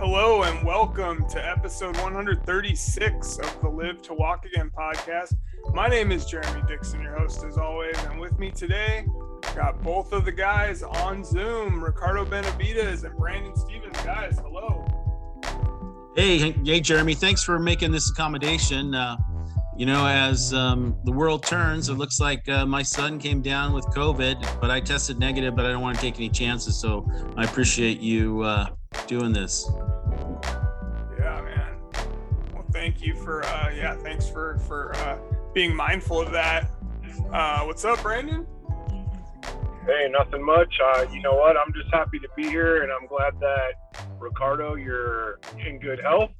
Hello and welcome to episode 136 of the Live to Walk Again podcast. My name is Jeremy Dixon, your host as always, and with me today, got both of the guys on Zoom, Ricardo Benavides and Brandon Stevens. Guys, hello. Hey, hey, Jeremy. Thanks for making this accommodation. Uh, you know, as um, the world turns, it looks like uh, my son came down with COVID, but I tested negative, but I don't want to take any chances. So I appreciate you uh, doing this. Thank you for, uh, yeah, thanks for, for uh, being mindful of that. Uh, what's up, Brandon? Hey, nothing much. Uh, you know what? I'm just happy to be here, and I'm glad that Ricardo, you're in good health.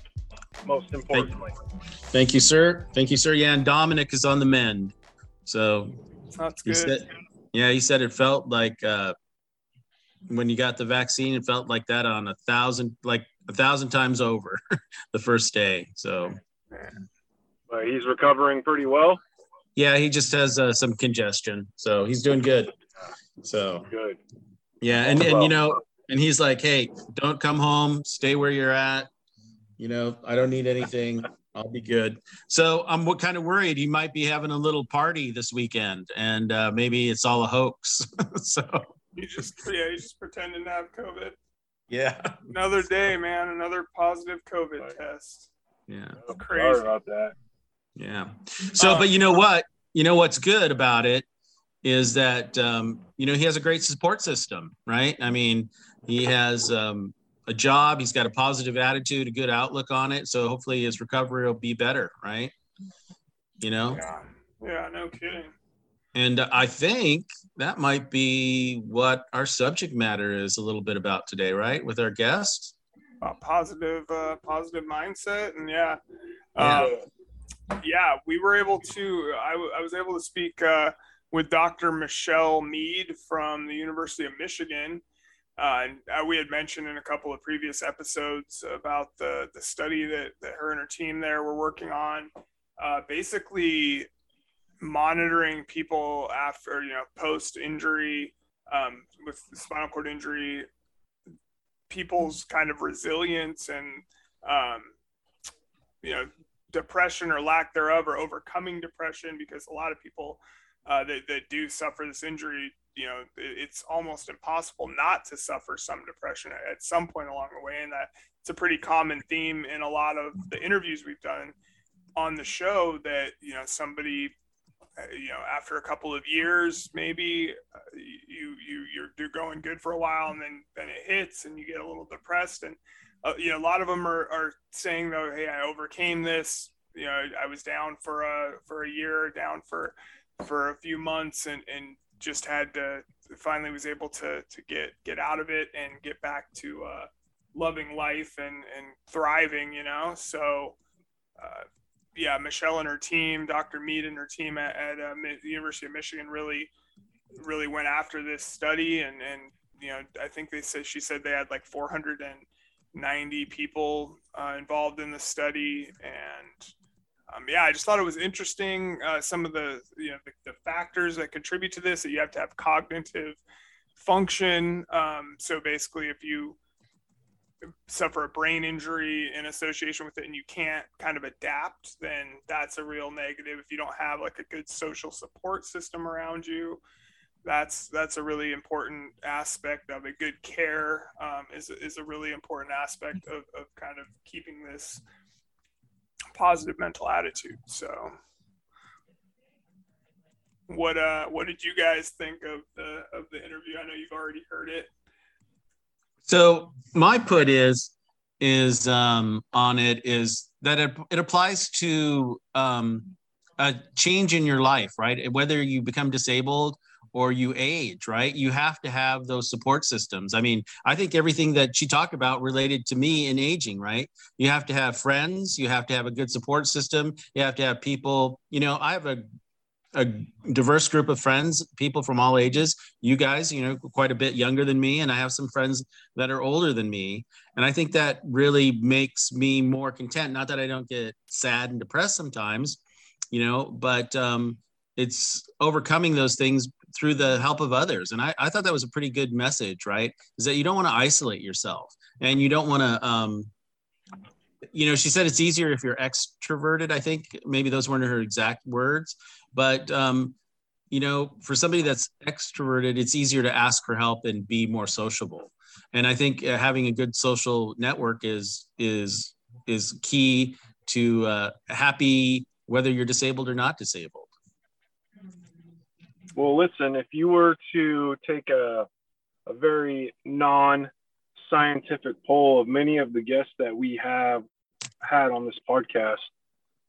Most importantly. Thank you, sir. Thank you, sir. Yeah, and Dominic is on the mend. So That's good. said, yeah, he said it felt like uh, when you got the vaccine, it felt like that on a thousand, like a thousand times over the first day. So But he's recovering pretty well. yeah, he just has uh, some congestion. So he's doing good. So Good. yeah, and and you know, and he's like, hey, don't come home. Stay where you're at. You know, I don't need anything. I'll be good. So I'm what kind of worried he might be having a little party this weekend, and uh, maybe it's all a hoax. so You just, yeah, you just pretending to have COVID. yeah, Another day, man. Another positive COVID Right. test. Yeah, Crazy. Sorry about that. yeah. So, but you know what? You know what's good about it is that um, you know he has a great support system, right? I mean, he has um, a job. He's got a positive attitude, a good outlook on it. So hopefully his recovery will be better, right? You know. Yeah. Yeah, no kidding. And I think that might be what our subject matter is a little bit about today, right? With our guest. A positive, uh, positive mindset, and yeah, Yeah. uh, yeah, we were able to. I, w- I was able to speak uh, with Dr. Michelle Meade from the University of Michigan. Uh, and uh, we had mentioned in a couple of previous episodes about the the study that, that her and her team there were working on. Uh, basically, monitoring people after you know post injury um, with spinal cord injury, people's kind of resilience and um, you know depression or lack thereof or overcoming depression because a lot of people uh, that, that do suffer this injury you know it, it's almost impossible not to suffer some depression at, some point along the way. And that it's a pretty common theme in a lot of the interviews we've done on the show that you know somebody you know after a couple of years maybe uh, you you you're, you're going good for a while and then then it hits and you get a little depressed and uh, you know a lot of them are, are saying though hey i overcame this you know i was down for a for a year down for for a few months and and just had to finally was able to to get get out of it and get back to uh loving life and and thriving you know? So uh yeah michelle and her team dr meade and her team at, at uh, the university of michigan really really went after this study and and you know i think they said she said they had like 490 people uh, involved in the study. And um, yeah i just thought it was interesting uh, some of the you know the, the factors that contribute to this that you have to have cognitive function. Um, so basically if you suffer a brain injury in association with it and you can't kind of adapt then that's a real negative. If you don't have like a good social support system around you that's that's a really important aspect of it. Good care um, is, is a really important aspect of, of kind of keeping this positive mental attitude. So what uh what did you guys think of the of the interview? I know you've already heard it So my put is is um, on it is that it, it applies to um, a change in your life, right? Whether you become disabled or you age, right? You have to have those support systems. I mean, I think everything that she talked about related to me in aging, right? You have to have friends, you have to have a good support system, you have to have people, you know, I have a a diverse group of friends, people from all ages. You guys, you know, quite a bit younger than me, and I have some friends that are older than me. And I think that really makes me more content. Not that I don't get sad and depressed sometimes, you know, but um, it's overcoming those things through the help of others. And I, I thought that was a pretty good message, right? Is that you don't want to isolate yourself and you don't want to, um, you know, she said it's easier if you're extroverted. I think maybe those weren't her exact words, but um, you know, for somebody that's extroverted, it's easier to ask for help and be more sociable. And I think uh, having a good social network is is is key to uh, happy whether you're disabled or not disabled. Well, listen, if you were to take a a very non scientific poll of many of the guests that we have had on this podcast,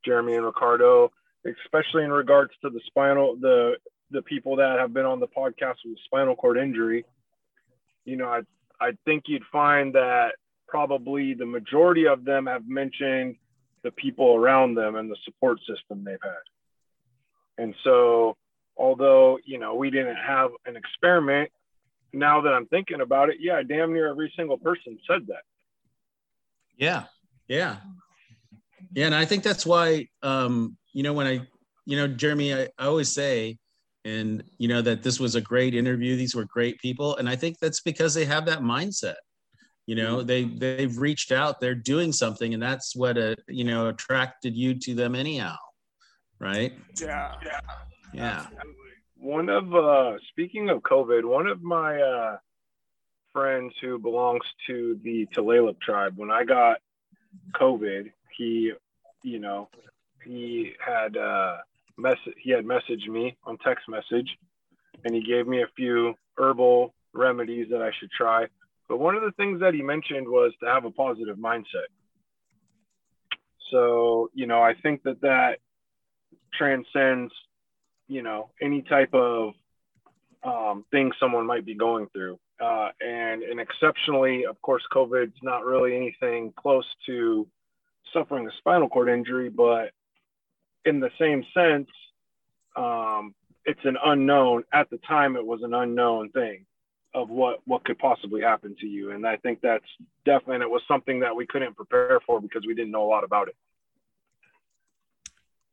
Jeremy and Ricardo, especially in regards to the spinal the the people that have been on the podcast with spinal cord injury, you know, I I think you'd find that probably the majority of them have mentioned the people around them and the support system they've had. And so, although, you know, we didn't have an experiment, now that I'm thinking about it, yeah, damn near every single person said that. Yeah. Yeah. Yeah. And I think that's why, um, you know, when I, you know, Jeremy, I, I always say, and you know that this was a great interview. These were great people. And i think that's because they have that mindset. You know they they've reached out. They're doing something. And that's what uh, you know attracted you to them anyhow. Right? Yeah. Yeah. yeah One of uh speaking of COVID, one of my uh friends who belongs to the Tulalip tribe, when I got COVID, he, you know, he had uh message he had messaged me on text message and he gave me a few herbal remedies that I should try. But one of the things that he mentioned was to have a positive mindset. So, you know, I think that that transcends, you know, any type of um, thing someone might be going through. Uh, and, and exceptionally, of course, COVID's not really anything close to suffering a spinal cord injury, but in the same sense, um, it's an unknown. At the time, it was an unknown thing of what what could possibly happen to you, and I think that's definitely and it was something that we couldn't prepare for because we didn't know a lot about it.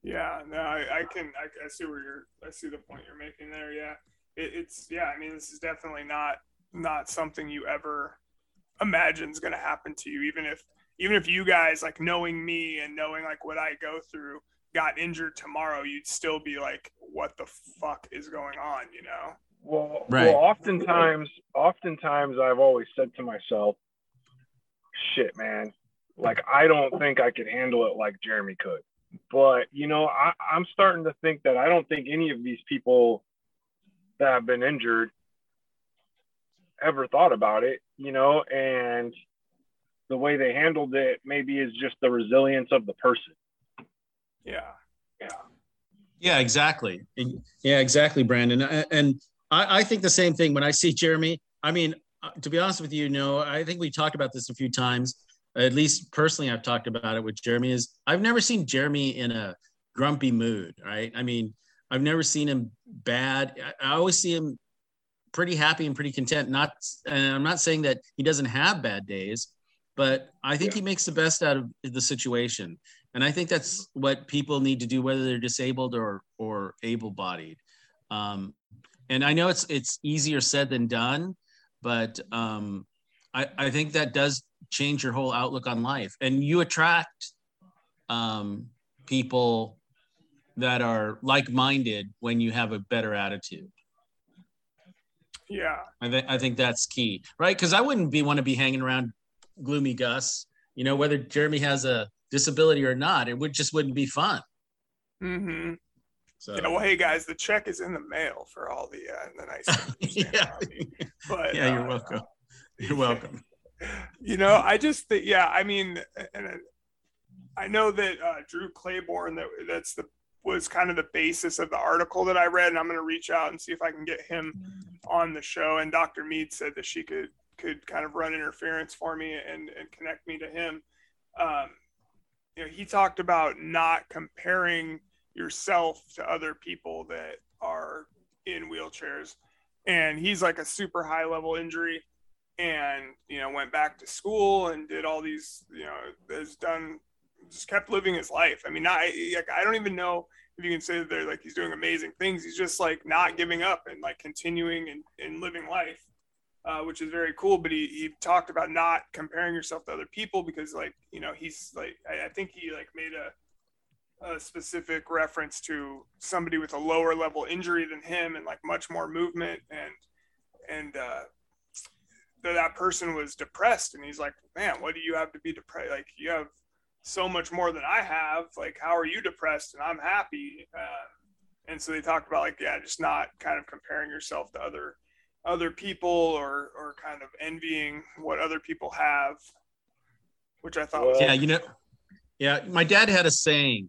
Yeah, no, I, I can, I, I see where you're, I see the point you're making there. Yeah, it, it's, yeah, I mean, this is definitely not, not something you ever imagine is going to happen to you. Even if, even if you guys like knowing me and knowing like what I go through got injured tomorrow, you'd still be like, what the fuck is going on? You know? Well, Right. well, oftentimes, oftentimes I've always said to myself, "Shit, man, like I don't think I could handle it like Jeremy could." But you know, I, I'm starting to think that I don't think any of these people that have been injured ever thought about it. You know, and the way they handled it maybe is just the resilience of the person. Yeah. Yeah. yeah exactly yeah exactly brandon. And I, I think the same thing when i see jeremy. I mean uh, to be honest with you no i think we talked about this a few times. At least personally i've talked about it with jeremy is i've never seen jeremy in a grumpy mood right? I mean i've never seen him bad. I, I always see him pretty happy and pretty content. Not and i'm not saying that he doesn't have bad days but i think Yeah. he makes the best out of the situation and i think that's what people need to do whether they're disabled or or able-bodied. Um, and i know it's it's easier said than done but um, I, I think that does change your whole outlook on life. And you attract um, people that are like-minded when you have a better attitude. Yeah. I, th- I think that's key right? Because i wouldn't be want to be hanging around gloomy gus you know whether jeremy has a disability or not it would just wouldn't be fun Mm-hmm. so Yeah. Well, hey guys, the check is in the mail for all the, uh, the nice yeah. stand on me. But, yeah you're uh, welcome you're welcome you know, I just think, yeah, I mean, and I know that uh, Drew Claiborne, that that's the was kind of the basis of the article that I read, and I'm going to reach out and see if I can get him on the show. And Dr. Meade said that she could could kind of run interference for me and and connect me to him. Um, you know, he talked about not comparing yourself to other people that are in wheelchairs, and he's like a super high level injury and you know went back to school and did all these you know has done just kept living his life. I mean i like i don't even know if you can say that they're like he's doing amazing things. He's just like not giving up and like continuing and, and living life, uh, which is very cool. But he, he talked about not comparing yourself to other people because like, you know, he's like, I, I think he like made a, a specific reference to somebody with a lower level injury than him and like much more movement and, and, uh, that that person was depressed and he's like man what do you have to be depressed like you have so much more than I have. Like, how are you depressed and I'm happy? Uh, and so they talked about like, yeah, just not kind of comparing yourself to other other people or or kind of envying what other people have, which I thought. was yeah, you know, yeah, my dad had a saying,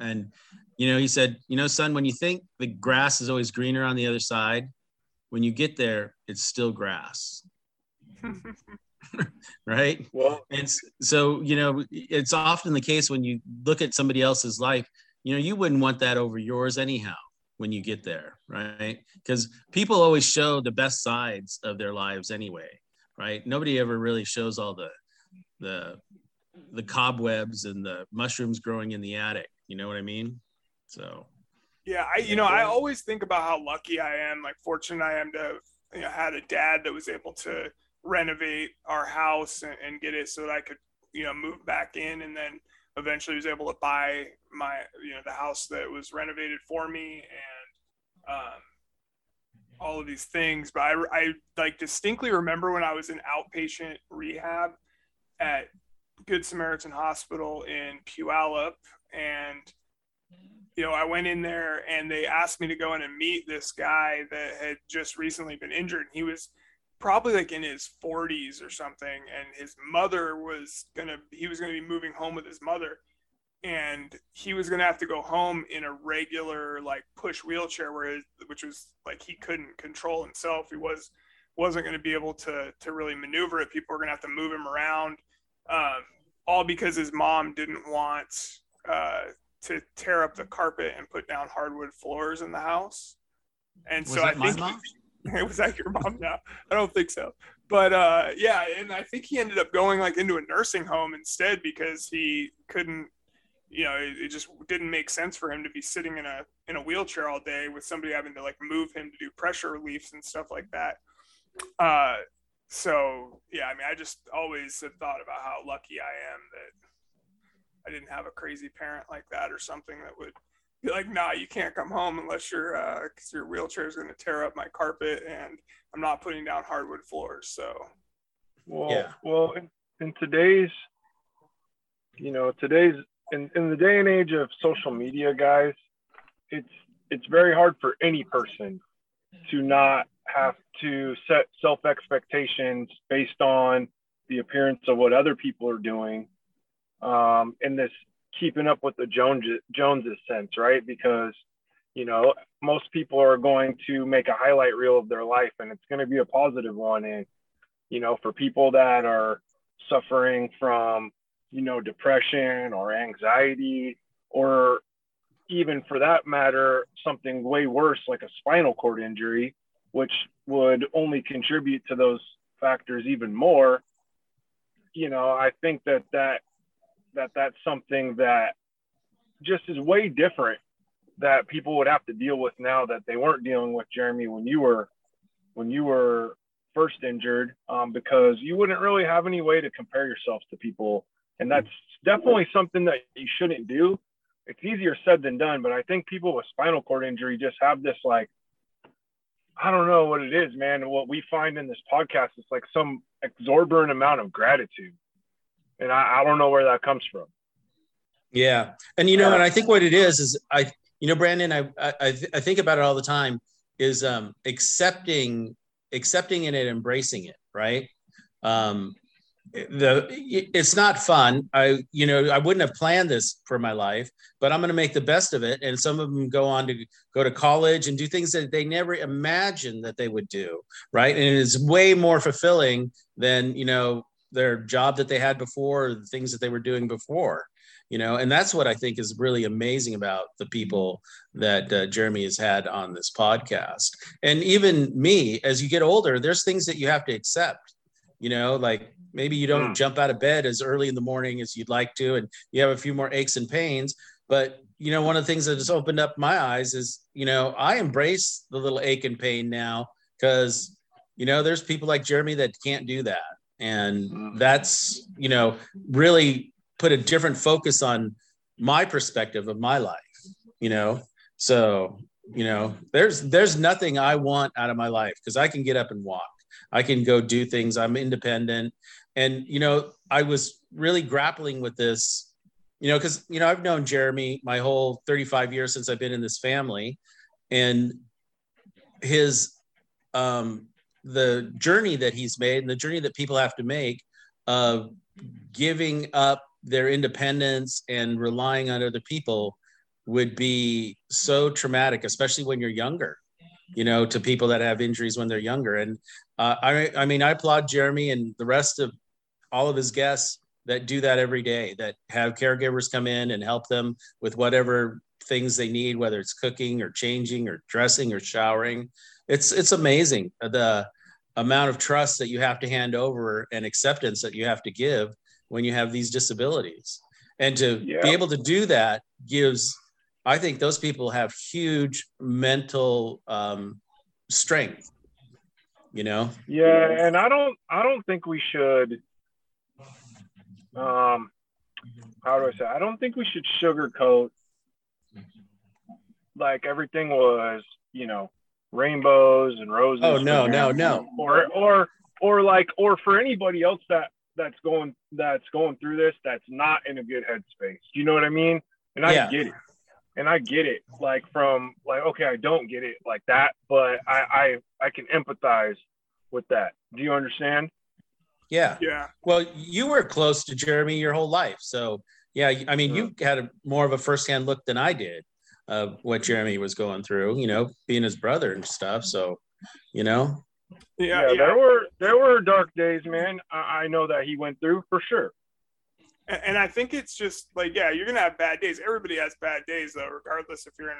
and you know, he said, you know, son, when you think the grass is always greener on the other side, when you get there, it's still grass. right well and so you know it's often the case when you look at somebody else's life you know you wouldn't want that over yours anyhow when you get there right? Because people always show the best sides of their lives anyway right? Nobody ever really shows all the the the cobwebs and the mushrooms growing in the attic you know what i mean? So. Yeah i you know i always think about how lucky i am like fortunate i am to have you know, had a dad that was able to renovate our house and, and, get it so that I could, you know, move back in and then eventually was able to buy my, you know, the house that was renovated for me and um, all of these things. But I, I like distinctly remember when I was in outpatient rehab at Good Samaritan Hospital in Puyallup and you know, I went in there and they asked me to go in and meet this guy that had just recently been injured. He was probably like in his 40s or something and his mother was gonna he was gonna be moving home with his mother and he was gonna have to go home in a regular like push wheelchair where which was like he couldn't control himself. He was wasn't going to be able to to really maneuver it. People were going to have to move him around um, all because his mom didn't want uh, to tear up the carpet and put down hardwood floors in the house. And was so i think was that your mom now? I don't think so. But uh, yeah, and I think he ended up going like into a nursing home instead because he couldn't, you know, it, it, just didn't make sense for him to be sitting in a in a wheelchair all day with somebody having to like move him to do pressure reliefs and stuff like that. Uh, so yeah, I mean, I just always have thought about how lucky I am that I didn't have a crazy parent like that or something that would be like, nah, you can't come home unless your uh, cause your wheelchair is going to tear up my carpet, and I'm not putting down hardwood floors. So, well, yeah. well, in, in today's, you know, today's in, in the day and age of social media, guys, it's it's very hard for any person to not have to set self expectations based on the appearance of what other people are doing um, in this keeping up with the Jones Joneses sense, right? Because you know most people are going to make a highlight reel of their life, and it's going to be a positive one. And you know, for people that are suffering from you know depression or anxiety, or even for that matter, something way worse like a spinal cord injury, which would only contribute to those factors even more. You know, I think that that that that's something that just is way different that people would have to deal with now that they weren't dealing with Jeremy when you were when you were first injured um, because you wouldn't really have any way to compare yourself to people. And that's definitely something that you shouldn't do. It's easier said than done but i think people with spinal cord injury just have this like i don't know what it is man. What we find in this podcast is like some exorbitant amount of gratitude and I, I don't know where that comes from. Yeah, and you know, and I think what it is is I, you know, Brandon, I I, I think about it all the time is um, accepting accepting it and embracing it, right? Um, the it's not fun. I you know I wouldn't have planned this for my life, but I'm going to make the best of it. And some of them go on to go to college and do things that they never imagined that they would do, right? And it is way more fulfilling than you know their job that they had before, the things that they were doing before, you know, and that's what I think is really amazing about the people that uh, Jeremy has had on this podcast. And even me, as you get older, there's things that you have to accept, you know, like maybe you don't mm. jump out of bed as early in the morning as you'd like to, and you have a few more aches and pains. But you know, one of the things that has opened up my eyes is, you know, I embrace the little ache and pain now because, you know, there's people like Jeremy that can't do that. And mm. that's, you know, really put a different focus on my perspective of my life, you know. So, you know, there's there's nothing I want out of my life because I can get up and walk. I can go do things. I'm independent. And, you know, I was really grappling with this you know, because you know I've known Jeremy my whole 35 years since I've been in this family, and his um, the journey that he's made and the journey that people have to make of giving up their independence and relying on other people would be so traumatic, especially when you're younger. You know, to people that have injuries when they're younger, and uh, I, I mean, I applaud Jeremy and the rest of all of his guests that do that every day that have caregivers come in and help them with whatever things they need whether it's cooking or changing or dressing or showering it's it's amazing the amount of trust that you have to hand over and acceptance that you have to give when you have these disabilities and to yeah. be able to do that gives i think those people have huge mental um, strength you know yeah and i don't i don't think we should um, how do I say? I don't think we should sugarcoat like everything was, you know, rainbows and roses. Oh no, no, no. Or or or like or for anybody else that that's going that's going through this that's not in a good headspace. Do you know what I mean? And I yeah. get it. And I get it. Like from like okay, I don't get it like that, but I I I can empathize with that. Do you understand? Yeah. Yeah. Well, you were close to Jeremy your whole life. So, yeah, I mean, you had a, more of a firsthand look than I did of what Jeremy was going through, you know, being his brother and stuff. So, you know. Yeah, yeah, yeah. there were there were dark days, man. I, I know that he went through for sure. And, and I think it's just like, yeah, you're gonna have bad days. Everybody has bad days, though, regardless if you're in,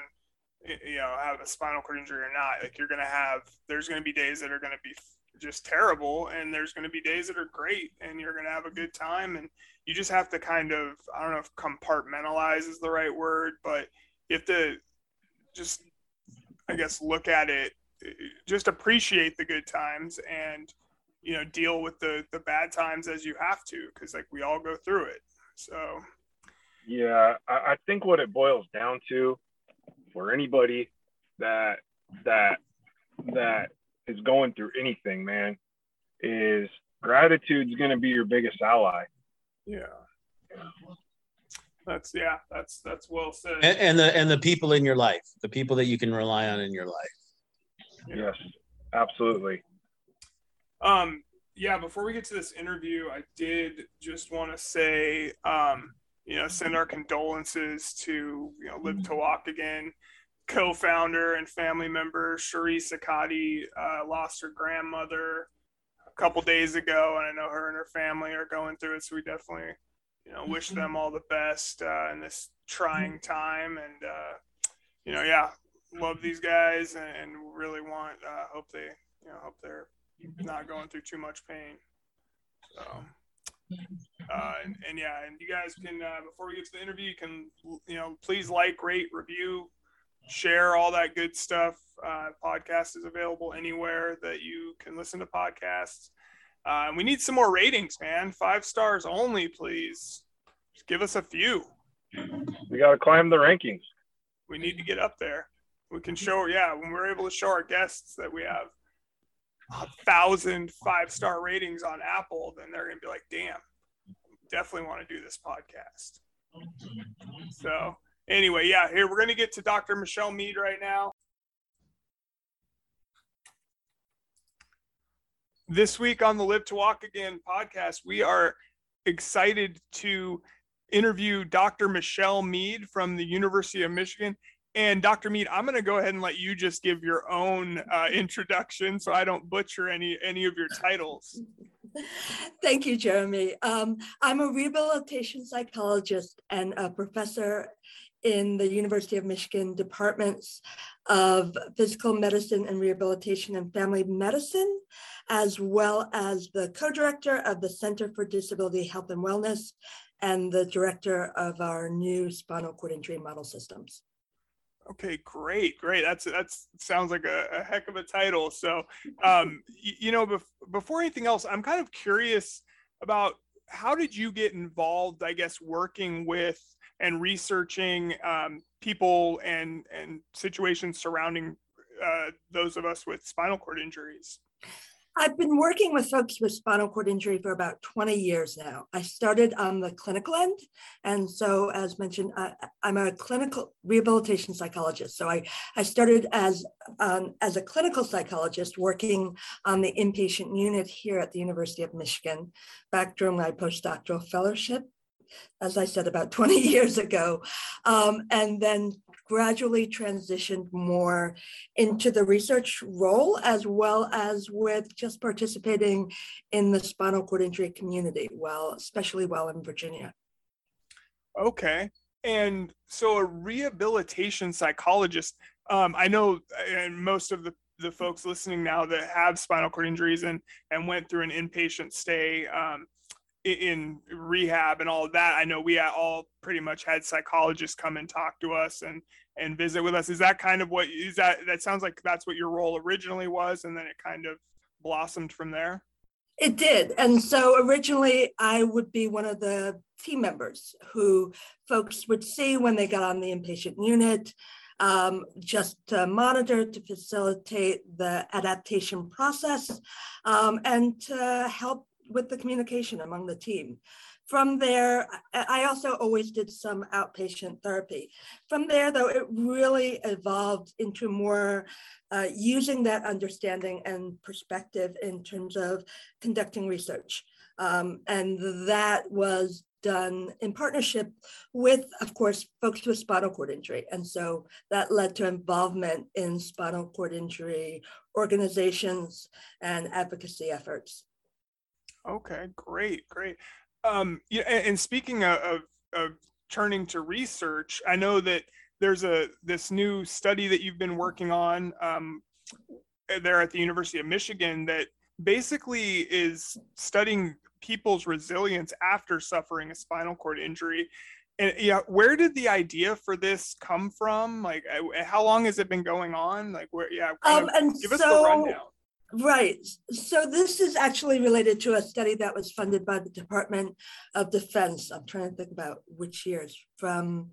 you know, have a spinal cord injury or not. Like you're gonna have, there's gonna be days that are gonna be just terrible and there's going to be days that are great and you're going to have a good time and you just have to kind of i don't know if compartmentalize is the right word but you have to just i guess look at it just appreciate the good times and you know deal with the the bad times as you have to because like we all go through it so yeah I, I think what it boils down to for anybody that that that is going through anything, man, is gratitude's going to be your biggest ally. Yeah. That's yeah, that's that's well said. And, and, the and the people in your life, the people that you can rely on in your life. Yeah. Yes, absolutely. Um, yeah. Before we get to this interview, I did just want to say, um, you know, send our condolences to you know Live to Walk again co-founder and family member Cherie Sakati uh, lost her grandmother a couple days ago, and I know her and her family are going through it. So we definitely, you know, wish them all the best uh, in this trying time. And uh, you know, yeah, love these guys and, and really want uh, hope they, you know, hope they're not going through too much pain. So. Uh, and, and, yeah, and you guys can uh, before we get to the interview, you can you know please like, rate, review, share all that good stuff. Uh, podcast is available anywhere that you can listen to podcasts. Uh, we need some more ratings, man. Five stars only, please. Just give us a few. We got to climb the rankings. We need to get up there. We can show, yeah, when we're able to show our guests that we have a thousand five star ratings on Apple, then they're going to be like, damn, definitely want to do this podcast. So, Anyway, yeah, here we're going to get to Dr. Michelle Meade right now. This week on the Live to Walk Again podcast, we are excited to interview Dr. Michelle Meade from the University of Michigan. And Dr. Meade, I'm going to go ahead and let you just give your own uh, introduction so I don't butcher any any of your titles. Thank you, Jeremy. Um, I'm a rehabilitation psychologist and a professor in the University of Michigan departments of physical medicine and rehabilitation and family medicine, as well as the co-director of the Center for Disability Health and Wellness and the director of our new spinal cord injury model systems. Okay, great, great. That's that's sounds like a, a heck of a title. So, um, you, you know, bef- before anything else, I'm kind of curious about how did you get involved? I guess working with and researching um, people and and situations surrounding uh, those of us with spinal cord injuries. I've been working with folks with spinal cord injury for about 20 years now. I started on the clinical end. And so, as mentioned, I, am a clinical rehabilitation psychologist. So, I, I started as, um, as a clinical psychologist working on the inpatient unit here at the University of Michigan back during my postdoctoral fellowship as I said, about 20 years ago, um, and then gradually transitioned more into the research role as well as with just participating in the spinal cord injury community, well, especially while in Virginia. Okay. And so a rehabilitation psychologist, um, I know, and most of the the folks listening now that have spinal cord injuries and and went through an inpatient stay um, in rehab and all of that i know we all pretty much had psychologists come and talk to us and and visit with us. Is that kind of what is that that sounds like that's what your role originally was and then it kind of blossomed from there? It did. And so originally i would be one of the team members who folks would see when they got on the inpatient unit um, just to monitor to facilitate the adaptation process um, and to help with the communication among the team. From there, I also always did some outpatient therapy. From there, though, it really evolved into more uh, using that understanding and perspective in terms of conducting research. Um, and that was done in partnership with, of course, folks with spinal cord injury. And so that led to involvement in spinal cord injury organizations and advocacy efforts. Okay, great, great. Um, yeah, and, and speaking of, of, of turning to research, I know that there's a this new study that you've been working on um, there at the University of Michigan that basically is studying people's resilience after suffering a spinal cord injury. And yeah, where did the idea for this come from? Like, how long has it been going on? Like, where? Yeah, um, and give so, us the rundown. Right. So this is actually related to a study that was funded by the Department of Defense. I'm trying to think about which years from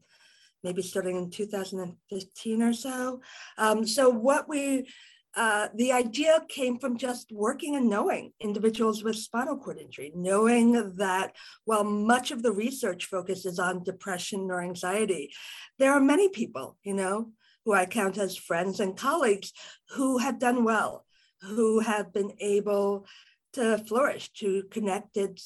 maybe starting in 2015 or so. Um, so what we, uh, the idea came from just working and knowing individuals with spinal cord injury, knowing that while much of the research focuses on depression or anxiety, there are many people, you know, who I count as friends and colleagues who have done well who have been able to flourish, to connected,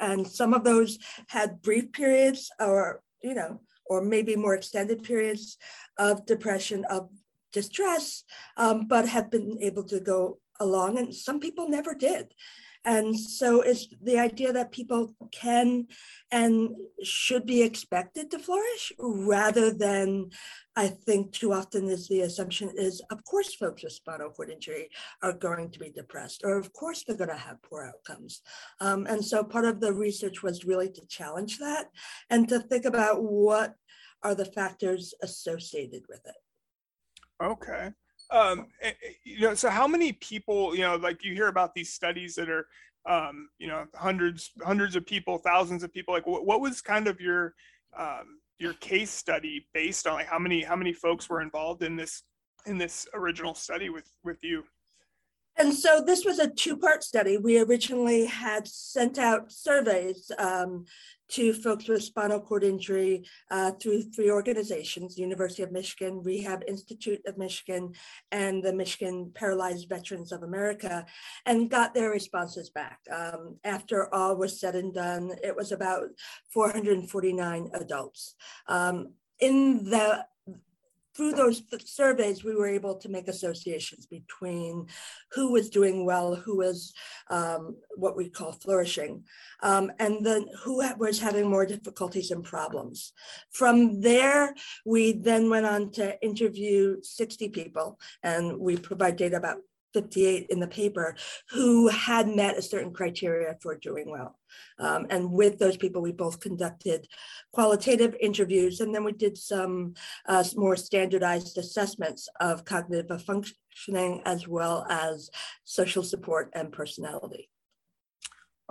and some of those had brief periods or, you know, or maybe more extended periods of depression, of distress, um, but have been able to go along. And some people never did. And so it's the idea that people can and should be expected to flourish rather than I think too often is the assumption is, of course, folks with spinal cord injury are going to be depressed, or of course they're going to have poor outcomes. Um, and so part of the research was really to challenge that and to think about what are the factors associated with it. Okay um eh, eh, you know so how many people you know like you hear about these studies that are um you know hundreds hundreds of people thousands of people like what, what was kind of your um your case study based on like how many how many folks were involved in this in this original study with with you and so this was a two-part study. We originally had sent out surveys um, to folks with spinal cord injury uh, through three organizations, University of Michigan, Rehab Institute of Michigan, and the Michigan Paralyzed Veterans of America, and got their responses back. Um, after all was said and done, it was about 449 adults. Um, in the through those surveys, we were able to make associations between who was doing well, who was um, what we call flourishing, um, and then who was having more difficulties and problems. From there, we then went on to interview 60 people, and we provide data about 58 in the paper who had met a certain criteria for doing well. Um, and with those people, we both conducted qualitative interviews, and then we did some uh, more standardized assessments of cognitive functioning as well as social support and personality.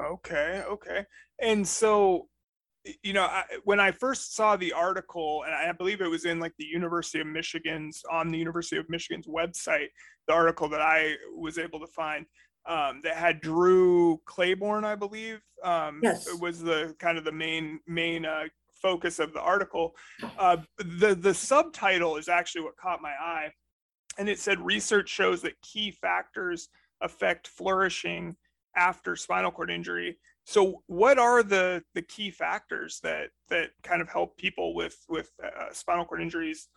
Okay, okay. And so you know, I, when I first saw the article, and I believe it was in like the University of Michigan's on the University of Michigan's website, the article that I was able to find um, that had Drew Claiborne, I believe, um, yes. was the kind of the main main uh, focus of the article. Uh, the the subtitle is actually what caught my eye, and it said research shows that key factors affect flourishing after spinal cord injury so what are the the key factors that that kind of help people with with uh, spinal cord injuries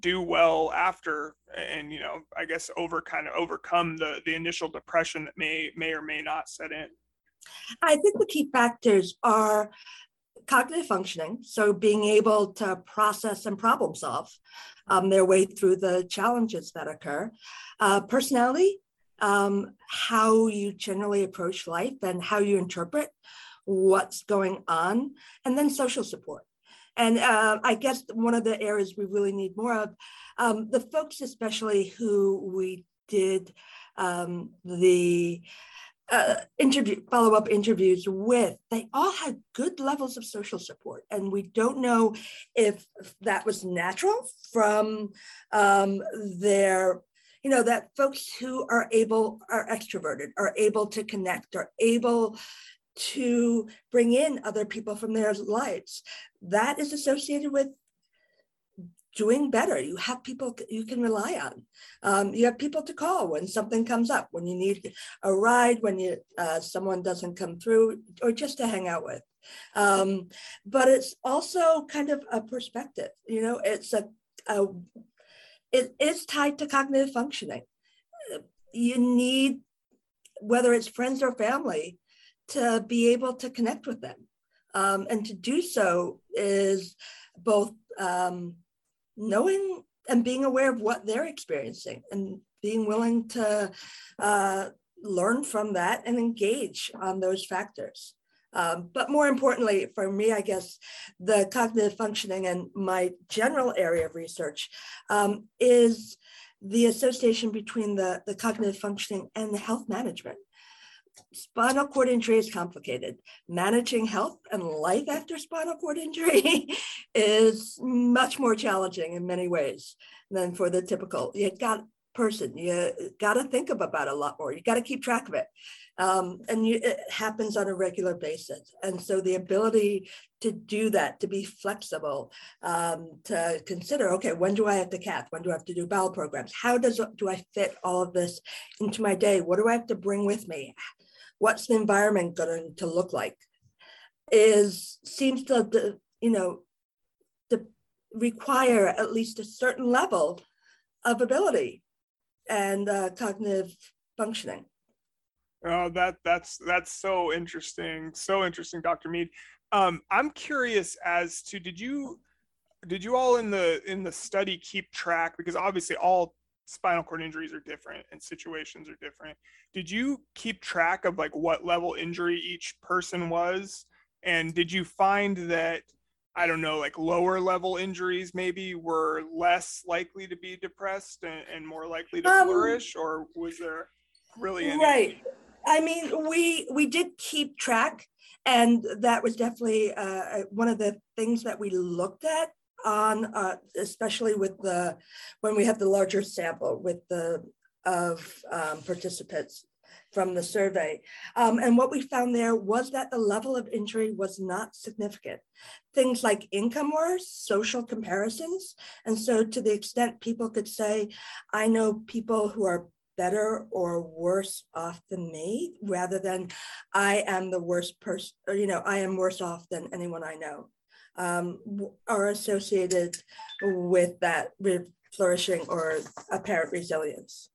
do well after and you know i guess over kind of overcome the the initial depression that may may or may not set in? I think the key factors are cognitive functioning so being able to process and problem solve um, their way through the challenges that occur uh, personality um, how you generally approach life and how you interpret what's going on, and then social support. And uh, I guess one of the areas we really need more of, um, the folks especially who we did um, the uh, interview follow-up interviews with they all had good levels of social support and we don't know if that was natural from um, their you know that folks who are able are extroverted are able to connect are able to bring in other people from their lives that is associated with doing better. You have people you can rely on. Um, you have people to call when something comes up when you need a ride when you uh, someone doesn't come through or just to hang out with. Um, but it's also kind of a perspective you know it's a, a it is tied to cognitive functioning. You need, whether it's friends or family, to be able to connect with them. Um, and to do so is both um, knowing and being aware of what they're experiencing and being willing to uh, learn from that and engage on those factors. Um, but more importantly, for me, I guess the cognitive functioning and my general area of research um, is the association between the, the cognitive functioning and the health management. Spinal cord injury is complicated. Managing health and life after spinal cord injury is much more challenging in many ways than for the typical. You got person. You got to think about it a lot more. You got to keep track of it. Um, and you, it happens on a regular basis. And so the ability to do that, to be flexible, um, to consider, okay, when do I have to cath? When do I have to do bowel programs? How does do I fit all of this into my day? What do I have to bring with me? What's the environment going to look like? Is seems to you know to require at least a certain level of ability and uh, cognitive functioning. Oh, that that's that's so interesting, so interesting, Dr. Meade. Um, I'm curious as to did you did you all in the in the study keep track because obviously all spinal cord injuries are different and situations are different. Did you keep track of like what level injury each person was? And did you find that I don't know, like lower level injuries maybe were less likely to be depressed and, and more likely to um, flourish, or was there really any? Right. I mean, we we did keep track, and that was definitely uh, uh, one of the things that we looked at on, uh, especially with the when we have the larger sample with the of um, participants from the survey. Um, and what we found there was that the level of injury was not significant. Things like income were social comparisons. And so to the extent people could say, I know people who are better or worse off than me, rather than I am the worst person, you know, I am worse off than anyone I know, um, are associated with that with flourishing or apparent resilience.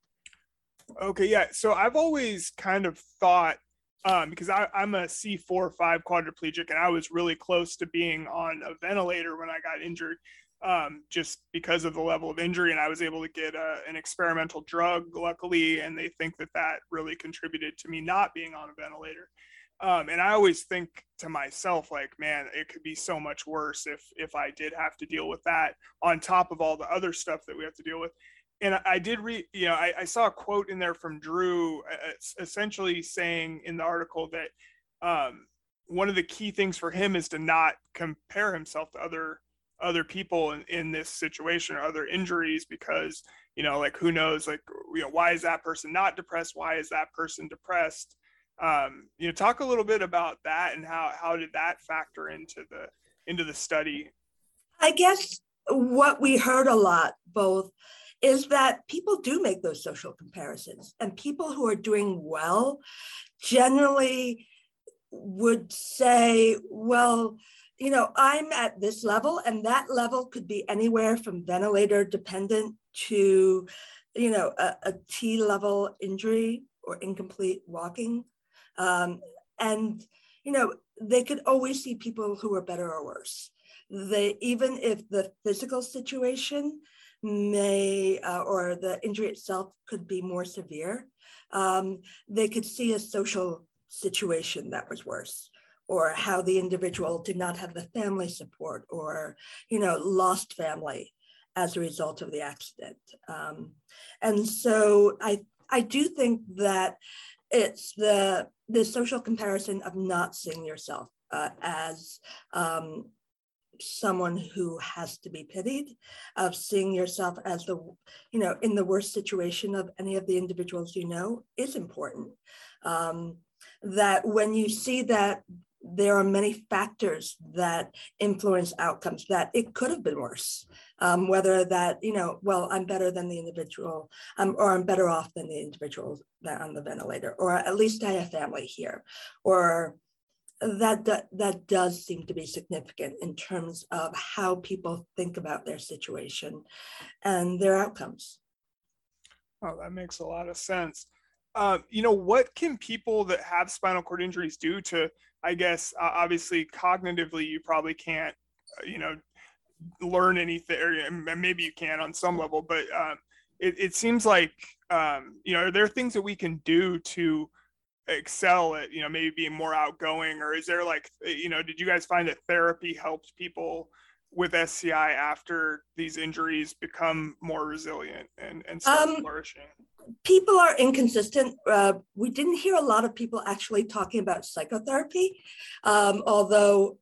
Okay, yeah. So I've always kind of thought um, because I, I'm a C4 5 quadriplegic and I was really close to being on a ventilator when I got injured. um, just because of the level of injury. And I was able to get a, an experimental drug, luckily, and they think that that really contributed to me not being on a ventilator. Um, and I always think to myself, like, man, it could be so much worse if if I did have to deal with that on top of all the other stuff that we have to deal with. And I did read, you know, I, I saw a quote in there from Drew, uh, essentially saying in the article that um, one of the key things for him is to not compare himself to other other people in, in this situation or other injuries because you know like who knows like you know why is that person not depressed? Why is that person depressed? Um, you know talk a little bit about that and how how did that factor into the into the study? I guess what we heard a lot both is that people do make those social comparisons and people who are doing well generally would say well you know i'm at this level and that level could be anywhere from ventilator dependent to you know a, a t level injury or incomplete walking um, and, you know, they could always see people who are better or worse. They, even if the physical situation may, uh, or the injury itself could be more severe, um, they could see a social situation that was worse or how the individual did not have the family support or you know lost family as a result of the accident. Um, and so i i do think that it's the the social comparison of not seeing yourself uh, as um, someone who has to be pitied, of seeing yourself as the, you know, in the worst situation of any of the individuals you know is important. Um, that when you see that there are many factors that influence outcomes that it could have been worse um, whether that you know well i'm better than the individual um, or i'm better off than the individual that on the ventilator or at least i have family here or that, that that does seem to be significant in terms of how people think about their situation and their outcomes. Oh that makes a lot of sense. Uh, you know what can people that have spinal cord injuries do to i guess uh, obviously cognitively you probably can't uh, you know learn anything or maybe you can on some level but um, it, it seems like um, you know are there things that we can do to excel at you know maybe being more outgoing or is there like you know did you guys find that therapy helped people with SCI after these injuries become more resilient and, and start um, flourishing? People are inconsistent. Uh, we didn't hear a lot of people actually talking about psychotherapy, um, although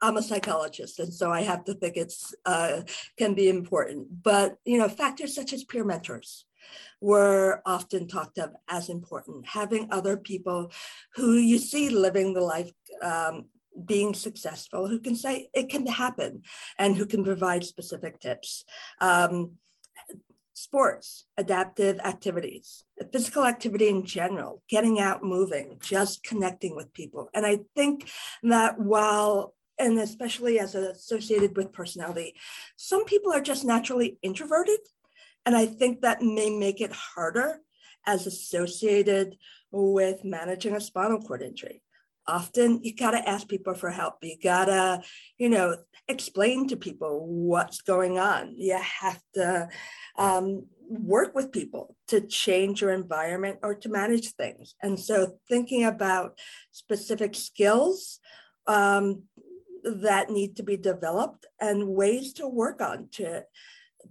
I'm a psychologist, and so I have to think it's uh, can be important. But you know, factors such as peer mentors were often talked of as important. Having other people who you see living the life, um, being successful, who can say it can happen, and who can provide specific tips. Um, sports, adaptive activities, physical activity in general, getting out moving, just connecting with people. And I think that while and especially as associated with personality, some people are just naturally introverted. And I think that may make it harder as associated with managing a spinal cord injury. Often you got to ask people for help. You got to, you know, explain to people what's going on. You have to um, work with people to change your environment or to manage things. And so thinking about specific skills um, that need to be developed and ways to work on to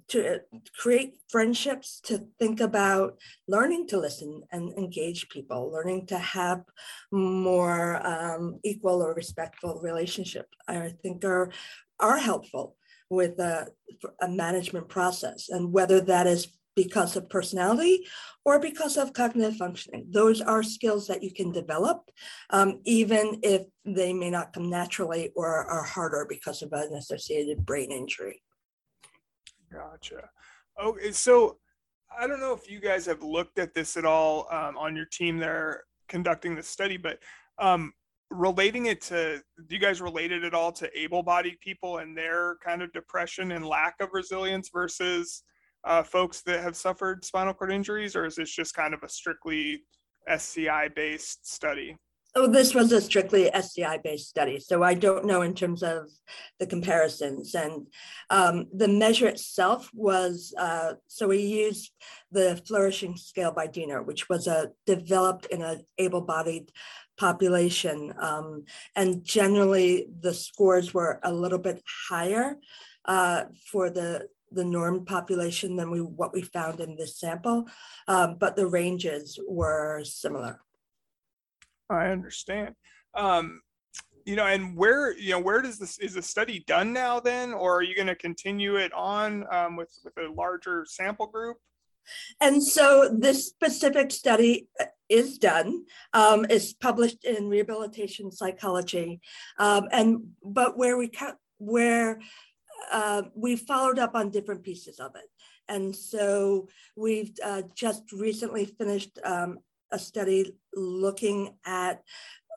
to create friendships to think about learning to listen and engage people learning to have more um, equal or respectful relationship i think are are helpful with a, a management process and whether that is because of personality or because of cognitive functioning. Those are skills that you can develop, um, even if they may not come naturally or are harder because of an associated brain injury. Gotcha. Okay, so I don't know if you guys have looked at this at all um, on your team there conducting the study, but um, relating it to, do you guys relate it at all to able-bodied people and their kind of depression and lack of resilience versus uh, folks that have suffered spinal cord injuries, or is this just kind of a strictly SCI based study? Oh, this was a strictly SCI based study, so I don't know in terms of the comparisons. And um, the measure itself was uh, so we used the flourishing scale by Diener, which was a developed in an able bodied population. Um, and generally, the scores were a little bit higher uh, for the the norm population than we what we found in this sample, um, but the ranges were similar. I understand. Um, you know, and where you know where does this is the study done now then, or are you going to continue it on um, with with a larger sample group? And so this specific study uh, is done. Um, published in Rehabilitation Psychology, um, and but where we cut where uh, we followed up on different pieces of it. And so we've uh, just recently finished um, a study looking at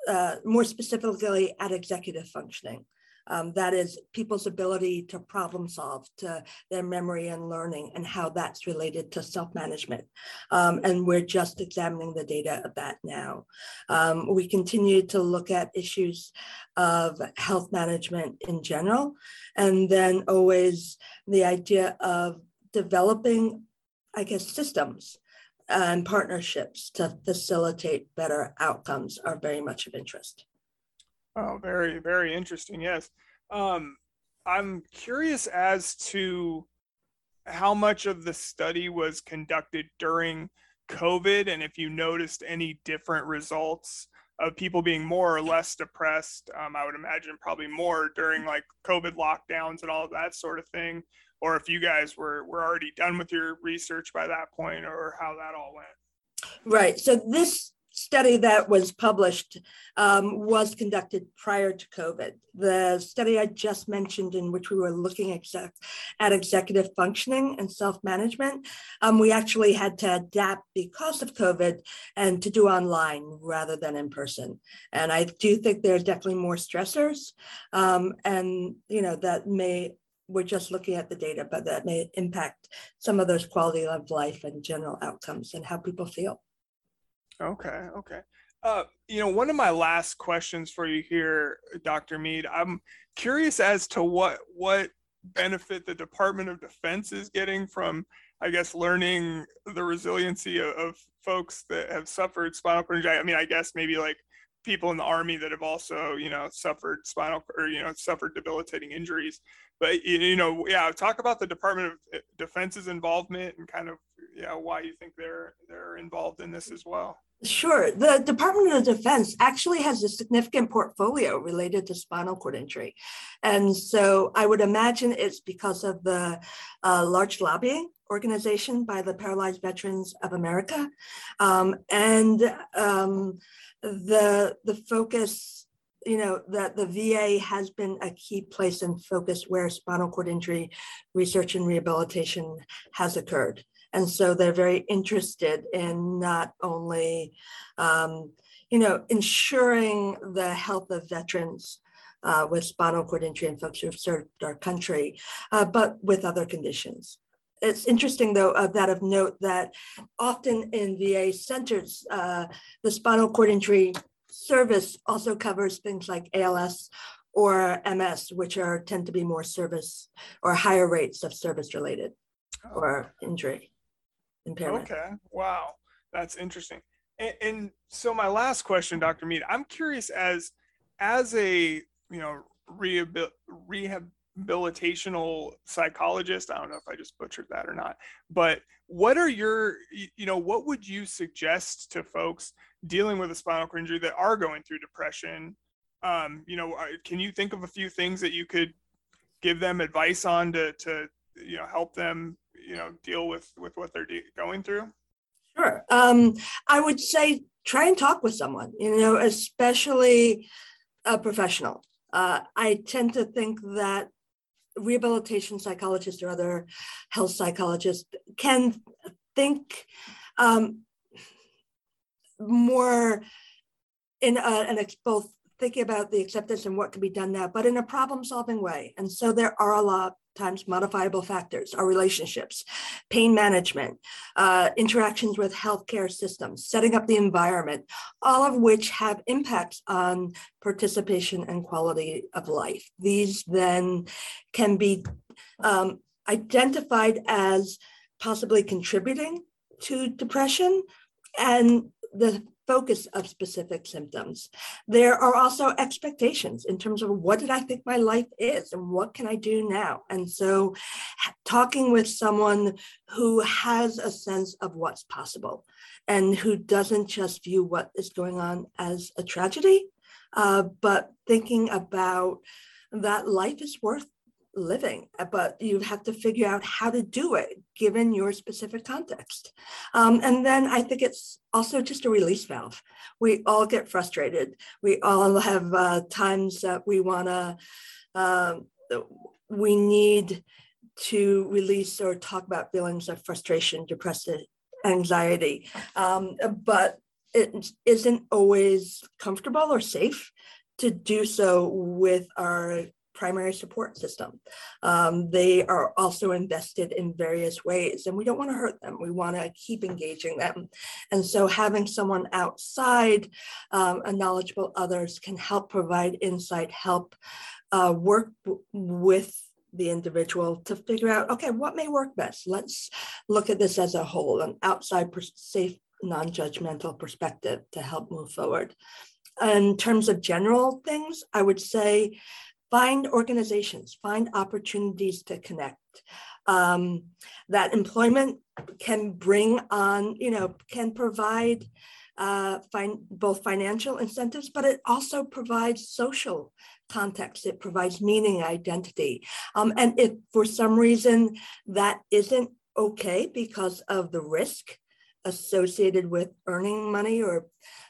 uh, more specifically at executive functioning. Um, that is people's ability to problem solve, to their memory and learning, and how that's related to self management. Um, and we're just examining the data of that now. Um, we continue to look at issues of health management in general, and then always the idea of developing, I guess, systems and partnerships to facilitate better outcomes are very much of interest. Oh, very, very interesting. Yes. Um, I'm curious as to how much of the study was conducted during COVID and if you noticed any different results of people being more or less depressed. Um, I would imagine probably more during like COVID lockdowns and all that sort of thing or if you guys were were already done with your research by that point or how that all went right so this study that was published um, was conducted prior to COVID. The study I just mentioned, in which we were looking exec- at executive functioning and self management, um, we actually had to adapt because of COVID and to do online rather than in person. And I do think there's definitely more stressors, um, and you know that may we're just looking at the data, but that may impact some of those quality of life and general outcomes and how people feel. Okay, okay. Uh, you know, one of my last questions for you here, Dr. Meade, I'm curious as to what what benefit the Department of Defense is getting from, I guess, learning the resiliency of, of folks that have suffered spinal cord injury. I mean, I guess maybe like people in the army that have also, you know, suffered spinal or you know suffered debilitating injuries but you know, yeah, talk about the Department of uh, Defense's involvement and kind of yeah why you think they're they're involved in this as well. Sure. The Department of Defense actually has a significant portfolio related to spinal cord injury. And so I would imagine it's because of the uh, large lobbying organization by the Paralyzed Veterans of America um, and um, the, the focus you know that the VA has been a key place and focus where spinal cord injury research and rehabilitation has occurred. And so they're very interested in not only, um, you know, ensuring the health of veterans uh, with spinal cord injury and folks who have served our country, uh, but with other conditions. It's interesting, though, uh, that of note that often in VA centers, uh, the spinal cord injury service also covers things like ALS or MS, which are tend to be more service or higher rates of service related or injury impairment. Okay. Wow. That's interesting. And, and, so my last question, Dr. Meade, I'm curious as as a you know rehabil- rehabilitational psychologist. I don't know if I just butchered that or not, but what are your you know what would you suggest to folks dealing with a spinal cord injury that are going through depression? Um, you know can you think of a few things that you could give them advice on to to you know help them you know deal with with what they're de- going through? Sure. Um, i would say try and talk with someone you know especially a professional. Uh, i tend to think that rehabilitation psychologists or other health psychologists can think um, more in a, an both thinking about the acceptance and what can be done now, but in a problem solving way. And so there are a lot times modifiable factors, our relationships, pain management, uh, interactions with healthcare systems, setting up the environment, all of which have impacts on participation and quality of life. These then can be um, identified as possibly contributing to depression and the focus of specific symptoms. There are also expectations in terms of what did I think my life is and what can I do now? And so talking with someone who has a sense of what's possible and who doesn't just view what is going on as a tragedy, uh, but thinking about that life is worth living, uh, but you have to figure out how to do it given your specific context. Um, and then I think it's also just a release valve. We all get frustrated. We all have uh, times that we want to, uh, we need to release or talk about feelings of frustration, depression, anxiety. Um, but it isn't always comfortable or safe to do so with our primary support system. Um, they are also invested in various ways, and we don't want to hurt them. We want to keep engaging them. And so, having someone outside, um, a knowledgeable others, can help provide insight, help uh, work with the individual to figure out okay, what may work best? Let's look at this as a whole, an outside, safe, non judgmental perspective to help move forward. In terms of general things, I would say find organizations, find opportunities to connect. Um, that employment can bring on, you know, can provide uh, find both financial incentives, but it also provides social context. It provides meaning, identity. Um, and if for some reason that isn't okay because of the risk associated with earning money or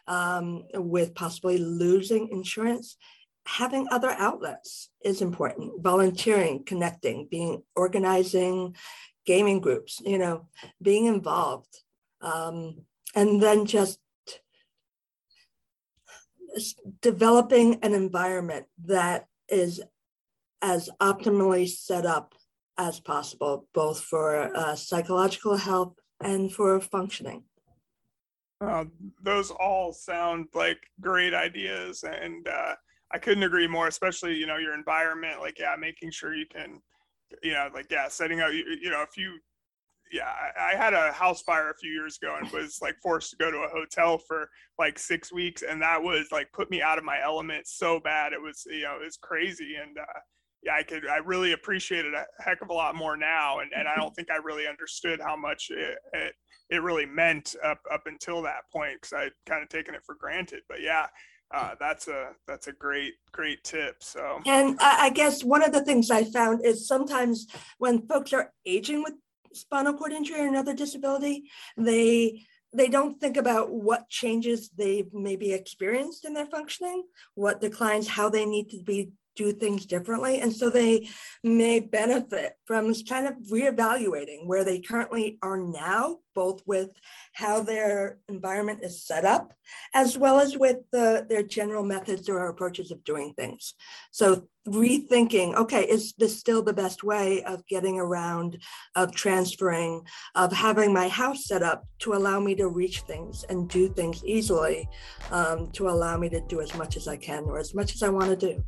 um, with possibly losing insurance, having other outlets is important. Volunteering connecting being organizing gaming groups you know being involved um, and then just developing an environment that is as optimally set up as possible both for uh, psychological health and for functioning. Uh, those all sound like great ideas and uh, I couldn't agree more, especially, you know, your environment, like, yeah, making sure you can, you know, like, yeah, setting up, you, you know, if you, yeah, I, I had a house fire a few years ago and was like forced to go to a hotel for like six weeks. And that was like put me out of my element so bad. It was, you know, it was crazy. And, uh, yeah, I could, I really appreciate it a heck of a lot more now. And, and I don't think I really understood how much it, it, it really meant up, up until that point. Cause I'd kind of taken it for granted, but yeah, uh, that's a that's a great great tip so. And I, guess one of the things i found is sometimes when folks are aging with spinal cord injury or another disability they they don't think about what changes they've maybe experienced in their functioning what declines how they need to be do things differently. And so they may benefit from kind of reevaluating where they currently are now, both with how their environment is set up, as well as with the, their general methods or approaches of doing things. So rethinking, okay, is this still the best way of getting around, of transferring, of having my house set up to allow me to reach things and do things easily, um, to allow me to do as much as I can or as much as I want to do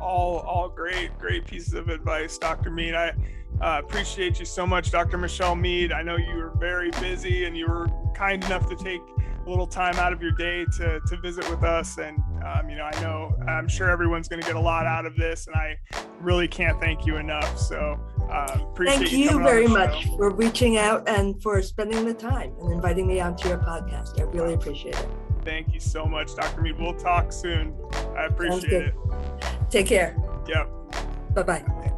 all all great great pieces of advice dr meade. I uh, appreciate you so much dr michelle meade. I know you were very busy and you were kind enough to take a little time out of your day to, to visit with us. And um, you know i know i'm sure everyone's going to get a lot out of this and i really can't thank you enough. So uh, thank you, you very much for reaching out and for spending the time and inviting me onto your podcast. I really appreciate it thank you so much dr meade we'll talk soon i appreciate it Take care. Yep. Bye bye.